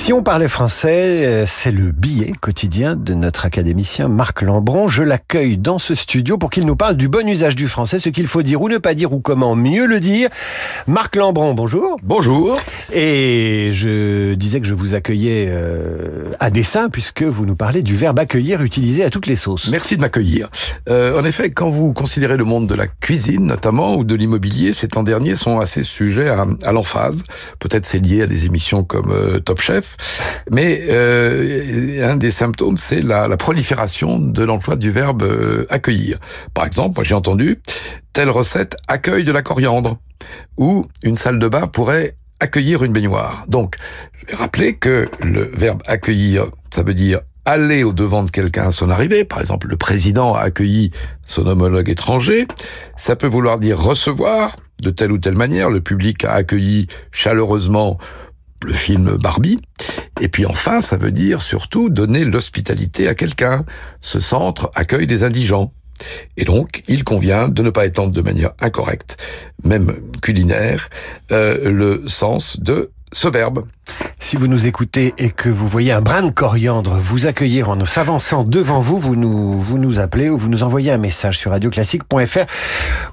Si on parlait français, euh, c'est le billet quotidien de notre académicien Marc Lambron. Je l'accueille dans ce studio pour qu'il nous parle du bon usage du français, ce qu'il faut dire ou ne pas dire ou comment mieux le dire. Marc Lambron, bonjour. Bonjour. Et je disais que je vous accueillais euh, à dessein puisque vous nous parlez du verbe accueillir utilisé à toutes les sauces. Merci de m'accueillir. Euh, en effet, quand vous considérez le monde de la cuisine notamment ou de l'immobilier, ces temps derniers sont assez sujets à, à l'emphase. Peut-être c'est lié à des émissions comme euh, Top Chef, mais euh, un des symptômes, c'est la, prolifération de l'emploi du verbe euh, accueillir. Par exemple, j'ai entendu telle recette accueille de la coriandre ou une salle de bain pourrait accueillir une baignoire. Donc, je vais rappeler que le verbe accueillir, ça veut dire aller au devant de quelqu'un à son arrivée. Par exemple, le président a accueilli son homologue étranger. Ça peut vouloir dire recevoir de telle ou telle manière. Le public a accueilli chaleureusement le film Barbie. Et puis enfin, ça veut dire surtout donner l'hospitalité à quelqu'un. Ce centre accueille des indigents. Et donc, il convient de ne pas étendre de manière incorrecte, même culinaire, euh, le sens de ce verbe. Si vous nous écoutez et que vous voyez un brin de coriandre vous accueillir en s'avançant devant vous, vous nous, vous nous appelez ou vous nous envoyez un message sur radioclassique.fr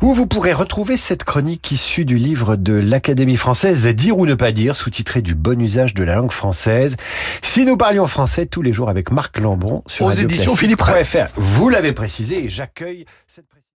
où vous pourrez retrouver cette chronique issue du livre de l'Académie française Dire ou ne pas dire, sous-titré du bon usage de la langue française. Si nous parlions français tous les jours avec Marc Lambron sur radioclassique.fr. Vous l'avez précisé et j'accueille cette